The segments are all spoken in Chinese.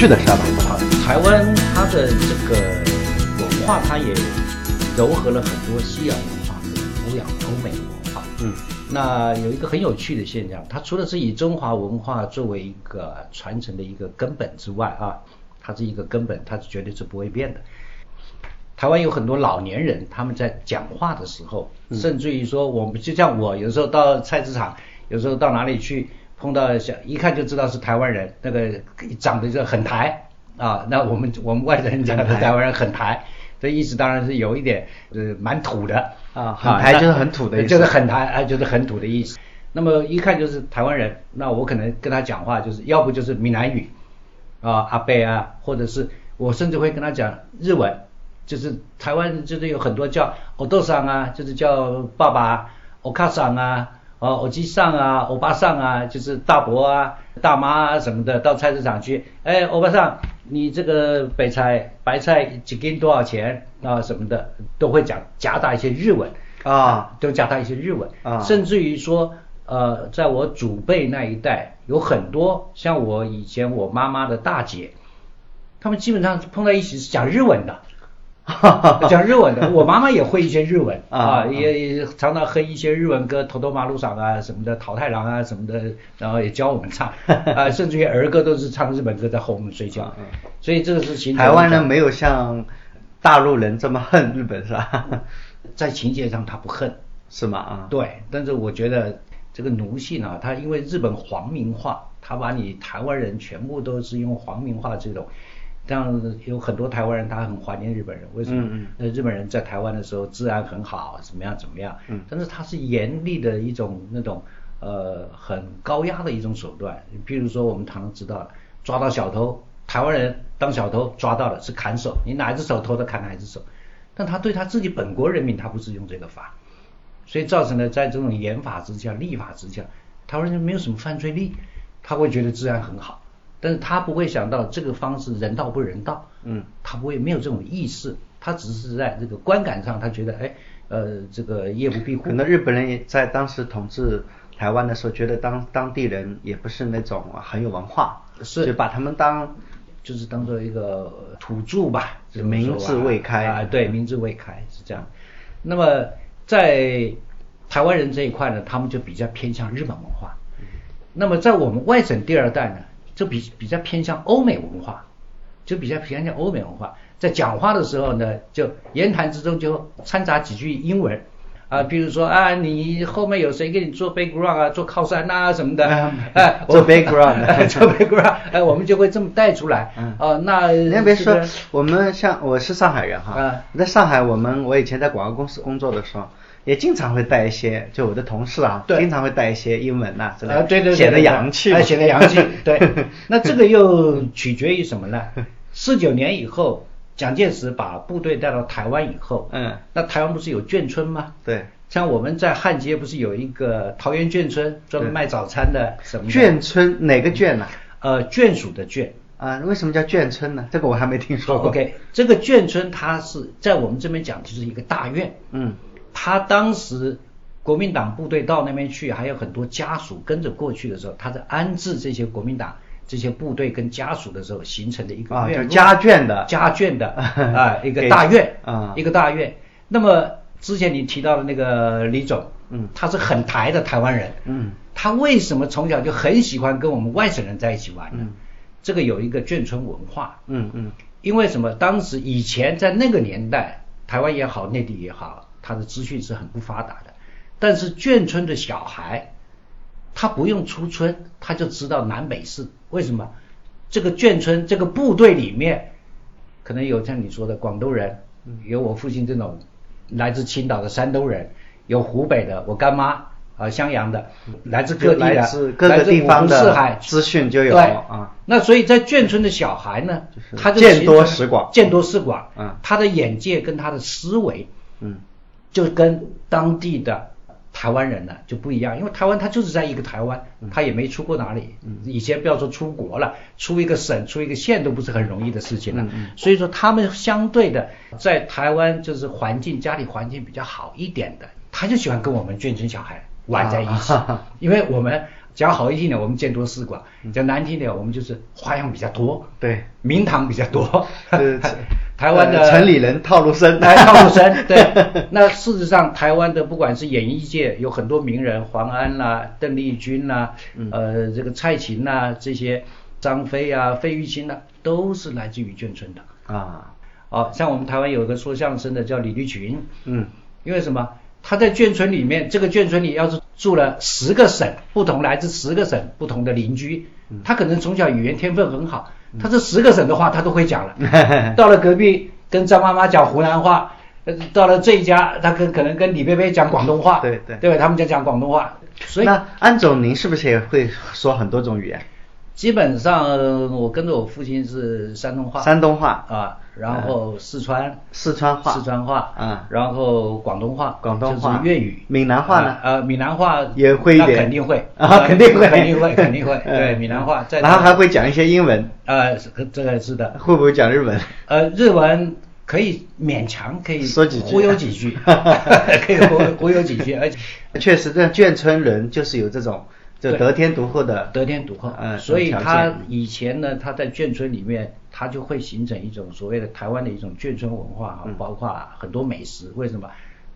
趣的事儿吧。台湾它的这个文化，它也糅合了很多西洋文化和欧洋欧美文化。嗯，那有一个很有趣的现象，它除了是以中华文化作为一个传承的一个根本之外啊，它是一个根本，它是绝对是不会变的。台湾有很多老年人，他们在讲话的时候，甚至于说，我们就像我有时候到菜市场，有时候到哪里去碰到小，一看就知道是台湾人，那个长得就很台啊。那我们我们外人讲的台湾人很台，这意思当然是有一点呃蛮土的啊很台就是很土的意思就是很台啊，就是很土的意思。那么一看就是台湾人，那我可能跟他讲话就是要不就是闽南语啊阿贝啊，或者是我甚至会跟他讲日文。就是台湾就是有很多叫欧豆桑啊，就是叫爸爸、欧卡桑啊、哦欧吉桑啊、欧巴桑啊，就是大伯啊、大妈啊什么的，到菜市场去，哎，欧巴桑，你这个白菜白菜几斤多少钱？啊什么的，都会讲夹杂一些日文啊，都夹杂一些日文啊，甚至于说，呃，在我祖辈那一代，有很多像我以前我妈妈的大姐，他们基本上碰在一起是讲日文的。讲日文的，我妈妈也会一些日文啊，也也常常哼一些日文歌，头头马路上啊 什么的，桃太郎啊什么的，然后也教我们唱 啊，甚至于儿歌都是唱日本歌在哄我们睡觉。所以这个是情台湾呢没有像大陆人这么恨日本是吧？在情节上他不恨，是吗？啊，对，但是我觉得这个奴性啊，他因为日本皇民化，他把你台湾人全部都是用皇民化这种。像有很多台湾人，他很怀念日本人，为什么？呃，日本人在台湾的时候治安很好，怎么样怎么样？嗯，但是他是严厉的一种那种呃很高压的一种手段。比如说我们常常知道，抓到小偷，台湾人当小偷抓到了是砍手，你哪一只手偷的砍哪一只手。但他对他自己本国人民，他不是用这个法，所以造成了在这种严法之下、立法之下，台湾人没有什么犯罪力，他会觉得治安很好。但是他不会想到这个方式人道不人道，嗯，他不会没有这种意识，他只是在这个观感上，他觉得哎，呃，这个夜不闭户。可能日本人也在当时统治台湾的时候，觉得当当地人也不是那种很有文化，是就把他们当就是当做一个土著吧，民智未开啊，对，民智未开是这样。那么在台湾人这一块呢，他们就比较偏向日本文化。那么在我们外省第二代呢？就比比较偏向欧美文化，就比较偏向欧美文化，在讲话的时候呢，就言谈之中就掺杂几句英文。啊，比如说啊，你后面有谁给你做 background 啊，做靠山啊什么的，哎，做 background，做 background，哎，我们就会这么带出来。哦，那你别说，我们像我是上海人哈，在上海，我们我以前在广告公司工作的时候。也经常会带一些，就我的同事啊，经常会带一些英文呐，啊，对对，显得洋气，显得洋气。对，那这个又取决于什么呢？四九年以后，蒋介石把部队带到台湾以后，嗯，那台湾不是有眷村吗？对，像我们在汉街不是有一个桃园眷村，专门卖早餐的什么？眷村哪个眷呢？呃，眷属的眷。啊，为什么叫眷村呢？这个我还没听说过。OK，这个眷村它是在我们这边讲就是一个大院，嗯。他当时国民党部队到那边去，还有很多家属跟着过去的时候，他在安置这些国民党这些部队跟家属的时候，形成的一个啊，叫家眷的家眷的 啊一个大院啊一个大院。那么之前你提到的那个李总，嗯，他是很台的台湾人，嗯，他为什么从小就很喜欢跟我们外省人在一起玩呢？这个有一个眷村文化，嗯嗯，因为什么？当时以前在那个年代，台湾也好，内地也好。他的资讯是很不发达的，但是眷村的小孩，他不用出村，他就知道南北事。为什么？这个眷村这个部队里面，可能有像你说的广东人，有我父亲这种来自青岛的山东人，有湖北的我干妈啊襄阳的，来自各地的，来自各个地方的资讯就有啊。那所以在眷村的小孩呢，他就见多识广，见多识广，嗯，他的眼界跟他的思维，嗯。就跟当地的台湾人呢就不一样，因为台湾他就是在一个台湾，他也没出过哪里。以前不要说出国了，出一个省、出一个县都不是很容易的事情了。所以说他们相对的在台湾就是环境家里环境比较好一点的，他就喜欢跟我们眷村小孩玩在一起，因为我们讲好一点的，我们见多识广；讲难听点，我们就是花样比较多，对，名堂比较多。台湾的城里人套路深，套路深。对，那事实上，台湾的不管是演艺界有很多名人，黄安啦、邓丽君啦，呃，这个蔡琴呐，这些张飞啊、费玉清呐，都是来自于眷村的啊。哦，像我们台湾有个说相声的叫李立群，嗯，因为什么？他在眷村里面，这个眷村里要是住了十个省，不同来自十个省不同的邻居，他可能从小语言天分很好，他这十个省的话他都会讲了。到了隔壁跟张妈妈讲湖南话，到了这一家他跟可能跟李贝贝讲广东话，对对，对吧？他们就讲广东话。所以那安总您是不是也会说很多种语言？基本上我跟着我父亲是山东话，山东话啊，然后四川四川话，四川话啊，然后广东话，广东话，粤语，闽南话呢？呃，闽南话也会一点，肯定会。啊，肯定会，肯定会，肯定会，对，闽南话，然后还会讲一些英文，呃，这个是的，会不会讲日文？呃，日文可以勉强可以说几句，忽悠几句，可以忽忽悠几句，而且。确实，这眷村人就是有这种。就得天独厚的，得天独厚，嗯，所以他以前呢，他在眷村里面，他就会形成一种所谓的台湾的一种眷村文化哈，包括很多美食。为什么？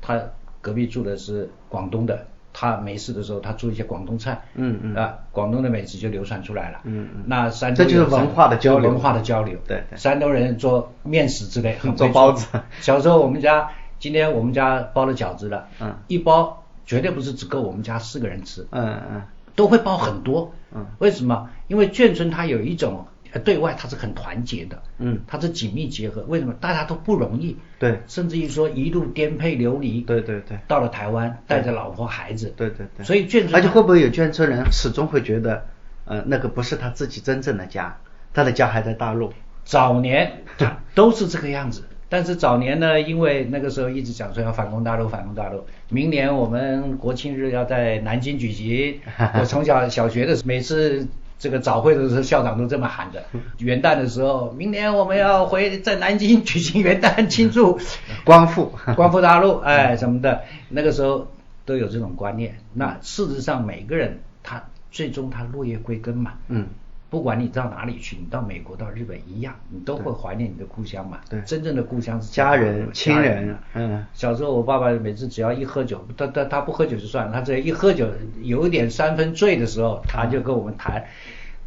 他隔壁住的是广东的，他没事的时候他做一些广东菜，嗯嗯，啊，广东的美食就流传出来了，嗯嗯，那山这就是文化的交流，文化的交流，对，山东人做面食之类，做包子。小时候我们家，今天我们家包了饺子了，嗯，一包绝对不是只够我们家四个人吃，嗯嗯。都会包很多，嗯，为什么？因为眷村它有一种对外它是很团结的，嗯，它是紧密结合。为什么？大家都不容易，对，甚至于说一路颠沛流离，对对对，到了台湾带着老婆孩子，对对对，所以眷村，而且会不会有眷村人始终会觉得，呃，那个不是他自己真正的家，他的家还在大陆。早年 都是这个样子。但是早年呢，因为那个时候一直讲说要反攻大陆，反攻大陆。明年我们国庆日要在南京举行。我从小小学的每次这个早会的时候，校长都这么喊的。元旦的时候，明年我们要回在南京举行元旦庆祝，光复 光复大陆，哎什么的。那个时候都有这种观念。那事实上，每个人他最终他落叶归根嘛。嗯。不管你到哪里去，你到美国、到日本一样，你都会怀念你的故乡嘛。对，真正的故乡是家人、亲人。嗯。小时候我爸爸每次只要一喝酒，他他他不喝酒就算了，他只要一喝酒有一点三分醉的时候，他就跟我们谈。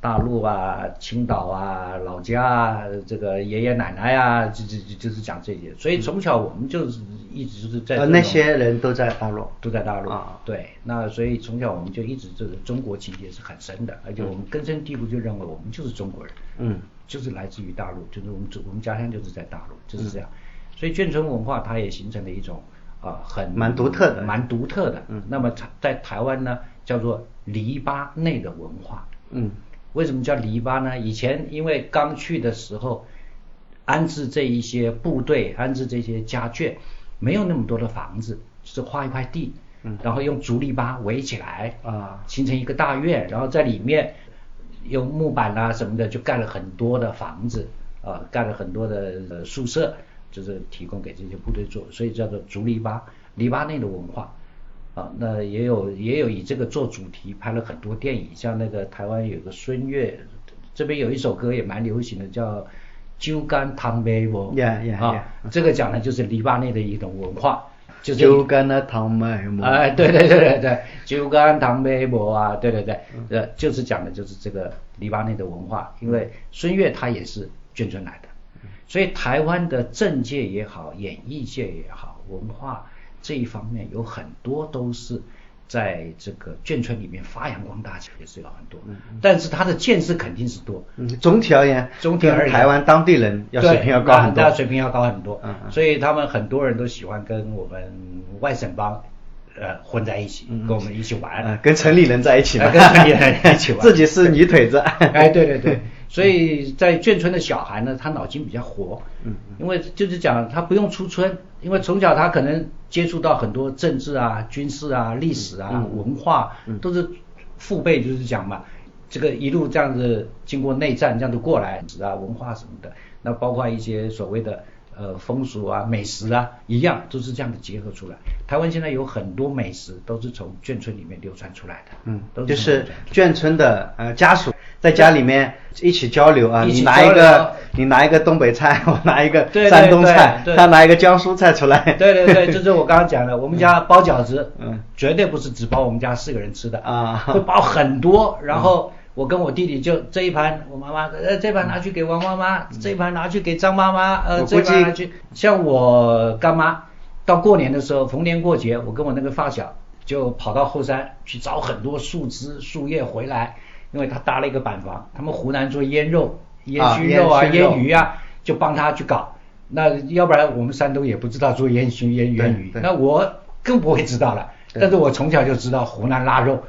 大陆啊，青岛啊，老家啊，这个爷爷奶奶啊，就就就就是讲这些。所以从小我们就是一直就是在。那些人都在大陆。都在大陆。啊。对，那所以从小我们就一直就是中国情节是很深的，而且我们根深蒂固就认为我们就是中国人。嗯。就是来自于大陆，就是我们我们家乡就是在大陆，就是这样。所以眷村文化它也形成了一种啊很蛮独特的，蛮独特的。嗯。那么在在台湾呢，叫做篱笆内的文化。嗯。为什么叫篱笆呢？以前因为刚去的时候安置这一些部队，安置这些家眷，没有那么多的房子，就是画一块地，然后用竹篱笆围起来，啊，形成一个大院，然后在里面用木板啊什么的就盖了很多的房子，啊，盖了很多的宿舍，就是提供给这些部队住，所以叫做竹篱笆，篱笆内的文化。啊，那也有也有以这个做主题拍了很多电影，像那个台湾有个孙越，这边有一首歌也蛮流行的，叫《酒干倘卖无》。啊，这个讲的就是黎巴嫩的一种文化，就是酒干那倘卖无。哎，对对对对对，酒干倘卖无啊，对对对，呃，就是讲的就是这个黎巴嫩的文化，因为孙越他也是眷村来的，所以台湾的政界也好，演艺界也好，文化。这一方面有很多都是在这个眷村里面发扬光大起来，也是有很多。但是他的见识肯定是多。总体而言，总体而言，台湾当地人要水平要高很多。水平要高很多。所以他们很多人都喜欢跟我们外省帮呃混在一起，跟我们一起玩。跟城里人在一起嘛。跟城里人一起玩。自己是泥腿子。哎，对对对。所以在眷村的小孩呢，他脑筋比较活，嗯，因为就是讲他不用出村，因为从小他可能接触到很多政治啊、军事啊、历史啊、文化，都是父辈就是讲嘛，这个一路这样子经过内战这样子过来，啊文化什么的，那包括一些所谓的呃风俗啊、美食啊一样，都是这样的结合出来。台湾现在有很多美食都是从眷村里面流传出来的，嗯，就是眷村。的呃家属在家里面一起交流啊，你拿一个你拿一个东北菜，我拿一个山东菜，他拿一个江苏菜出来，对对对，就是我刚刚讲的，我们家包饺子，嗯，绝对不是只包我们家四个人吃的啊，会包很多，然后。我跟我弟弟就这一盘，我妈妈呃这盘拿去给王妈妈，这一盘拿去给张妈妈，呃这一盘拿去。像我干妈，到过年的时候，逢年过节，我跟我那个发小就跑到后山去找很多树枝树叶回来，因为他搭了一个板房，他们湖南做腌肉、腌熏肉啊、腌鱼啊，就帮他去搞。那要不然我们山东也不知道做烟熏、腌腌鱼，那我更不会知道了。但是我从小就知道湖南腊肉，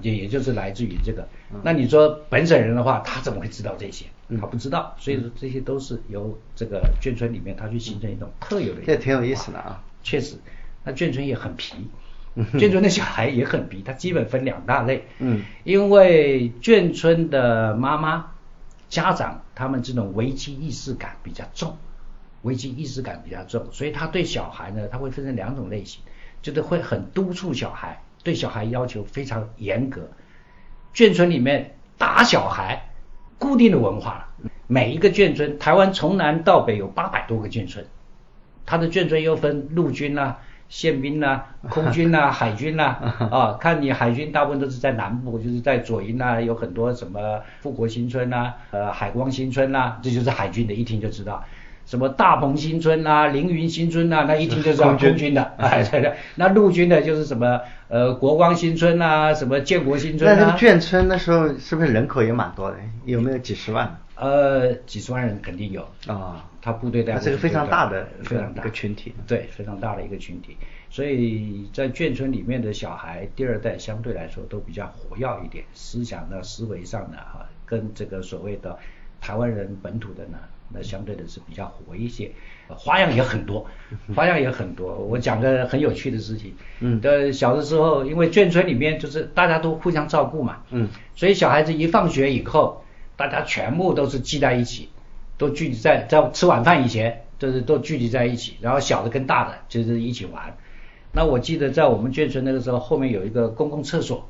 也也就是来自于这个。那你说本省人的话，他怎么会知道这些？他不知道，所以说这些都是由这个眷村里面他去形成一种特有的。这挺有意思的啊。确实，那眷村也很皮，眷村的小孩也很皮，他基本分两大类。嗯。因为眷村的妈妈、家长，他们这种危机意识感比较重，危机意识感比较重，所以他对小孩呢，他会分成两种类型。就是会很督促小孩，对小孩要求非常严格。眷村里面打小孩，固定的文化了。每一个眷村，台湾从南到北有八百多个眷村，它的眷村又分陆军呐、宪兵呐、空军呐、海军呐。啊，看你海军大部分都是在南部，就是在左营呐，有很多什么富国新村呐、呃海光新村呐，这就是海军的，一听就知道。什么大鹏新村啊、凌云新村啊，那一听就知道空军的，哎对对，那陆军的就是什么呃国光新村啊，什么建国新村啊。那个眷村那时候是不是人口也蛮多的？有没有几十万？呃，几十万人肯定有啊。他部队带。这个非常大的非常大一个群体。对，非常大的一个群体。所以在眷村里面的小孩，第二代相对来说都比较活跃一点，思想的思维上的哈，跟这个所谓的台湾人本土的呢。那相对的是比较活一些，花样也很多，花样也很多。我讲个很有趣的事情，嗯，的小的时候，因为眷村里面就是大家都互相照顾嘛，嗯，所以小孩子一放学以后，大家全部都是聚在一起，都聚集在在吃晚饭以前，就是都聚集在一起，然后小的跟大的就是一起玩。那我记得在我们眷村那个时候，后面有一个公共厕所，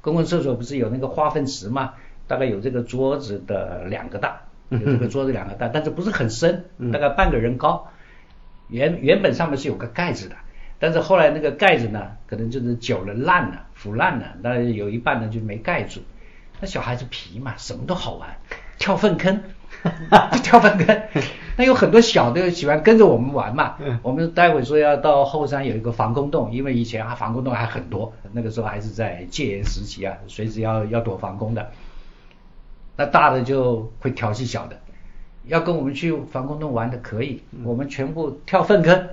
公共厕所不是有那个化粪池嘛，大概有这个桌子的两个大。有这个桌子两个大，但是不是很深，大概半个人高。原原本上面是有个盖子的，但是后来那个盖子呢，可能就是久了烂了，腐烂了，那有一半呢就没盖住。那小孩子皮嘛，什么都好玩，跳粪坑，跳粪坑。那有很多小的喜欢跟着我们玩嘛。我们待会说要到后山有一个防空洞，因为以前啊防空洞还很多，那个时候还是在戒严时期啊，随时要要躲防空的。那大的就会调戏小的，要跟我们去防空洞玩的可以，我们全部跳粪坑，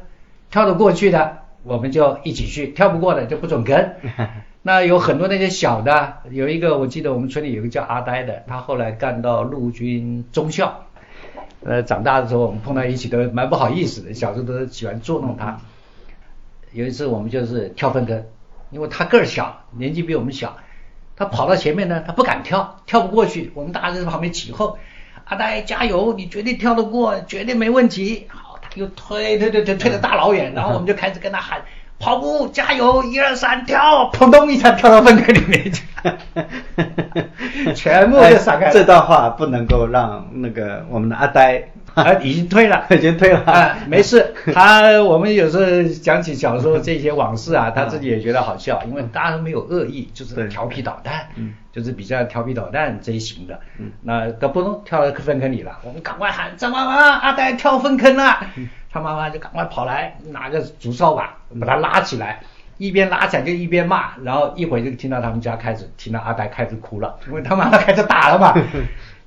跳得过去的我们就一起去，跳不过的就不准跟。那有很多那些小的，有一个我记得我们村里有个叫阿呆的，他后来干到陆军中校，呃，长大的时候我们碰到一起都蛮不好意思的，小时候都喜欢捉弄他。有一次我们就是跳粪坑，因为他个儿小，年纪比我们小。他跑到前面呢，他不敢跳，跳不过去。我们大家在旁边起哄：“阿呆加油，你绝对跳得过，绝对没问题。”好，他又推推推推推了大老远，然后我们就开始跟他喊：“跑步加油，一二三跳！”砰咚一下跳到粪坑里面去，全部就散开。这段话不能够让那个我们的阿呆。啊，已经退了，已经退了。啊，没事。他我们有时候讲起小时候这些往事啊，他自己也觉得好笑，因为大家都没有恶意，就是调皮捣蛋，嗯，就是比较调皮捣蛋这一型的。嗯，那他不能跳到粪坑里了，我们赶快喊张妈妈，阿呆跳粪坑了，他妈妈就赶快跑来拿个竹扫把把他拉起来，一边拉起来就一边骂，然后一会就听到他们家开始听到阿呆开始哭了，因为他妈妈开始打了嘛。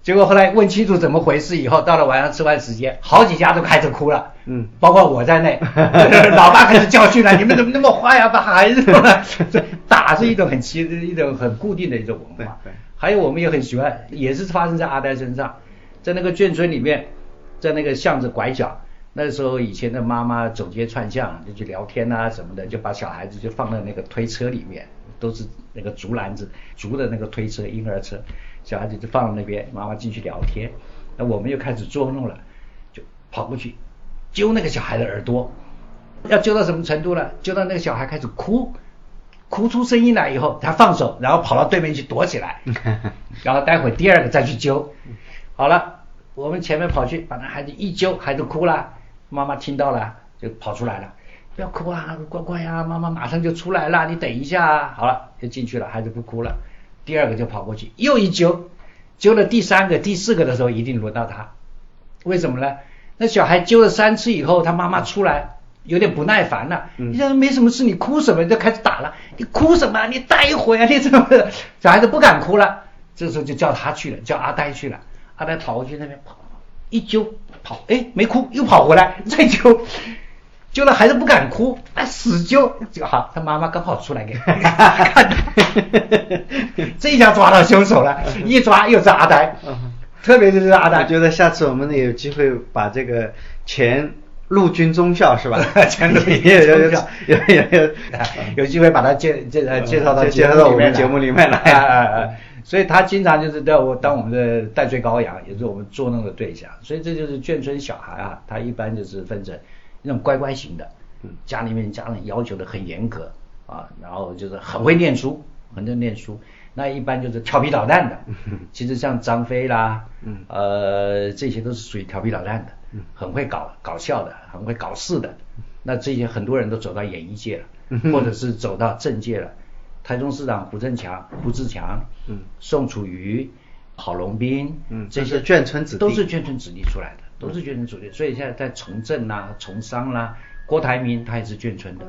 结果后来问清楚怎么回事以后，到了晚上吃饭时间，好几家都开始哭了，嗯，包括我在内，老爸开始教训了，你们怎么那么坏呀，把孩子打是一种很奇，一种很固定的一种文化。还有我们也很喜欢，也是发生在阿呆身上，在那个眷村里面，在那个巷子拐角，那时候以前的妈妈走街串巷就去聊天啊什么的，就把小孩子就放在那个推车里面，都是那个竹篮子，竹的那个推车，婴儿车。小孩子就放在那边，妈妈进去聊天，那我们又开始捉弄了，就跑过去，揪那个小孩的耳朵，要揪到什么程度呢？揪到那个小孩开始哭，哭出声音来以后，他放手，然后跑到对面去躲起来，然后待会第二个再去揪。好了，我们前面跑去把那孩子一揪，孩子哭了，妈妈听到了就跑出来了，不要哭啊，乖乖呀，妈妈马上就出来了，你等一下啊。好了，就进去了，孩子不哭了，第二个就跑过去又一揪，揪了第三个、第四个的时候，一定轮到他，为什么呢？那小孩揪了三次以后，他妈妈出来有点不耐烦了，你说没什么事，你哭什么？就开始打了，你哭什么？你待一会儿啊，你怎么？小孩子不敢哭了，这时候就叫他去了，叫阿呆去了。阿呆跑过去那边跑，一揪跑，哎，没哭，又跑回来再揪，揪了孩子不敢哭，哎，死揪，就好，他妈妈刚好出来给这下抓到凶手了，一抓又是阿呆，特别就是阿呆。我觉得下次我们有机会把这个前陆军中校是吧？前陆军中校有有有有机会把他介介介绍到介绍到我们节目里面来。所以他经常就是在我当我们的代罪羔羊，也是我们捉弄的对象。所以这就是眷村小孩啊，他一般就是分成那种乖乖型的，家里面家人要求的很严格啊，然后就是很会念书，很会念书。那一般就是调皮捣蛋的。其实像张飞啦，呃，这些都是属于调皮捣蛋的，很会搞搞笑的，很会搞事的。那这些很多人都走到演艺界了，或者是走到政界了。台中市长胡振强、胡志强、嗯，宋楚瑜、郝龙斌，嗯，这些眷村子弟都是眷村子弟出来的，都是眷村子弟。所以现在在从政啦、从商啦，郭台铭他也是眷村的，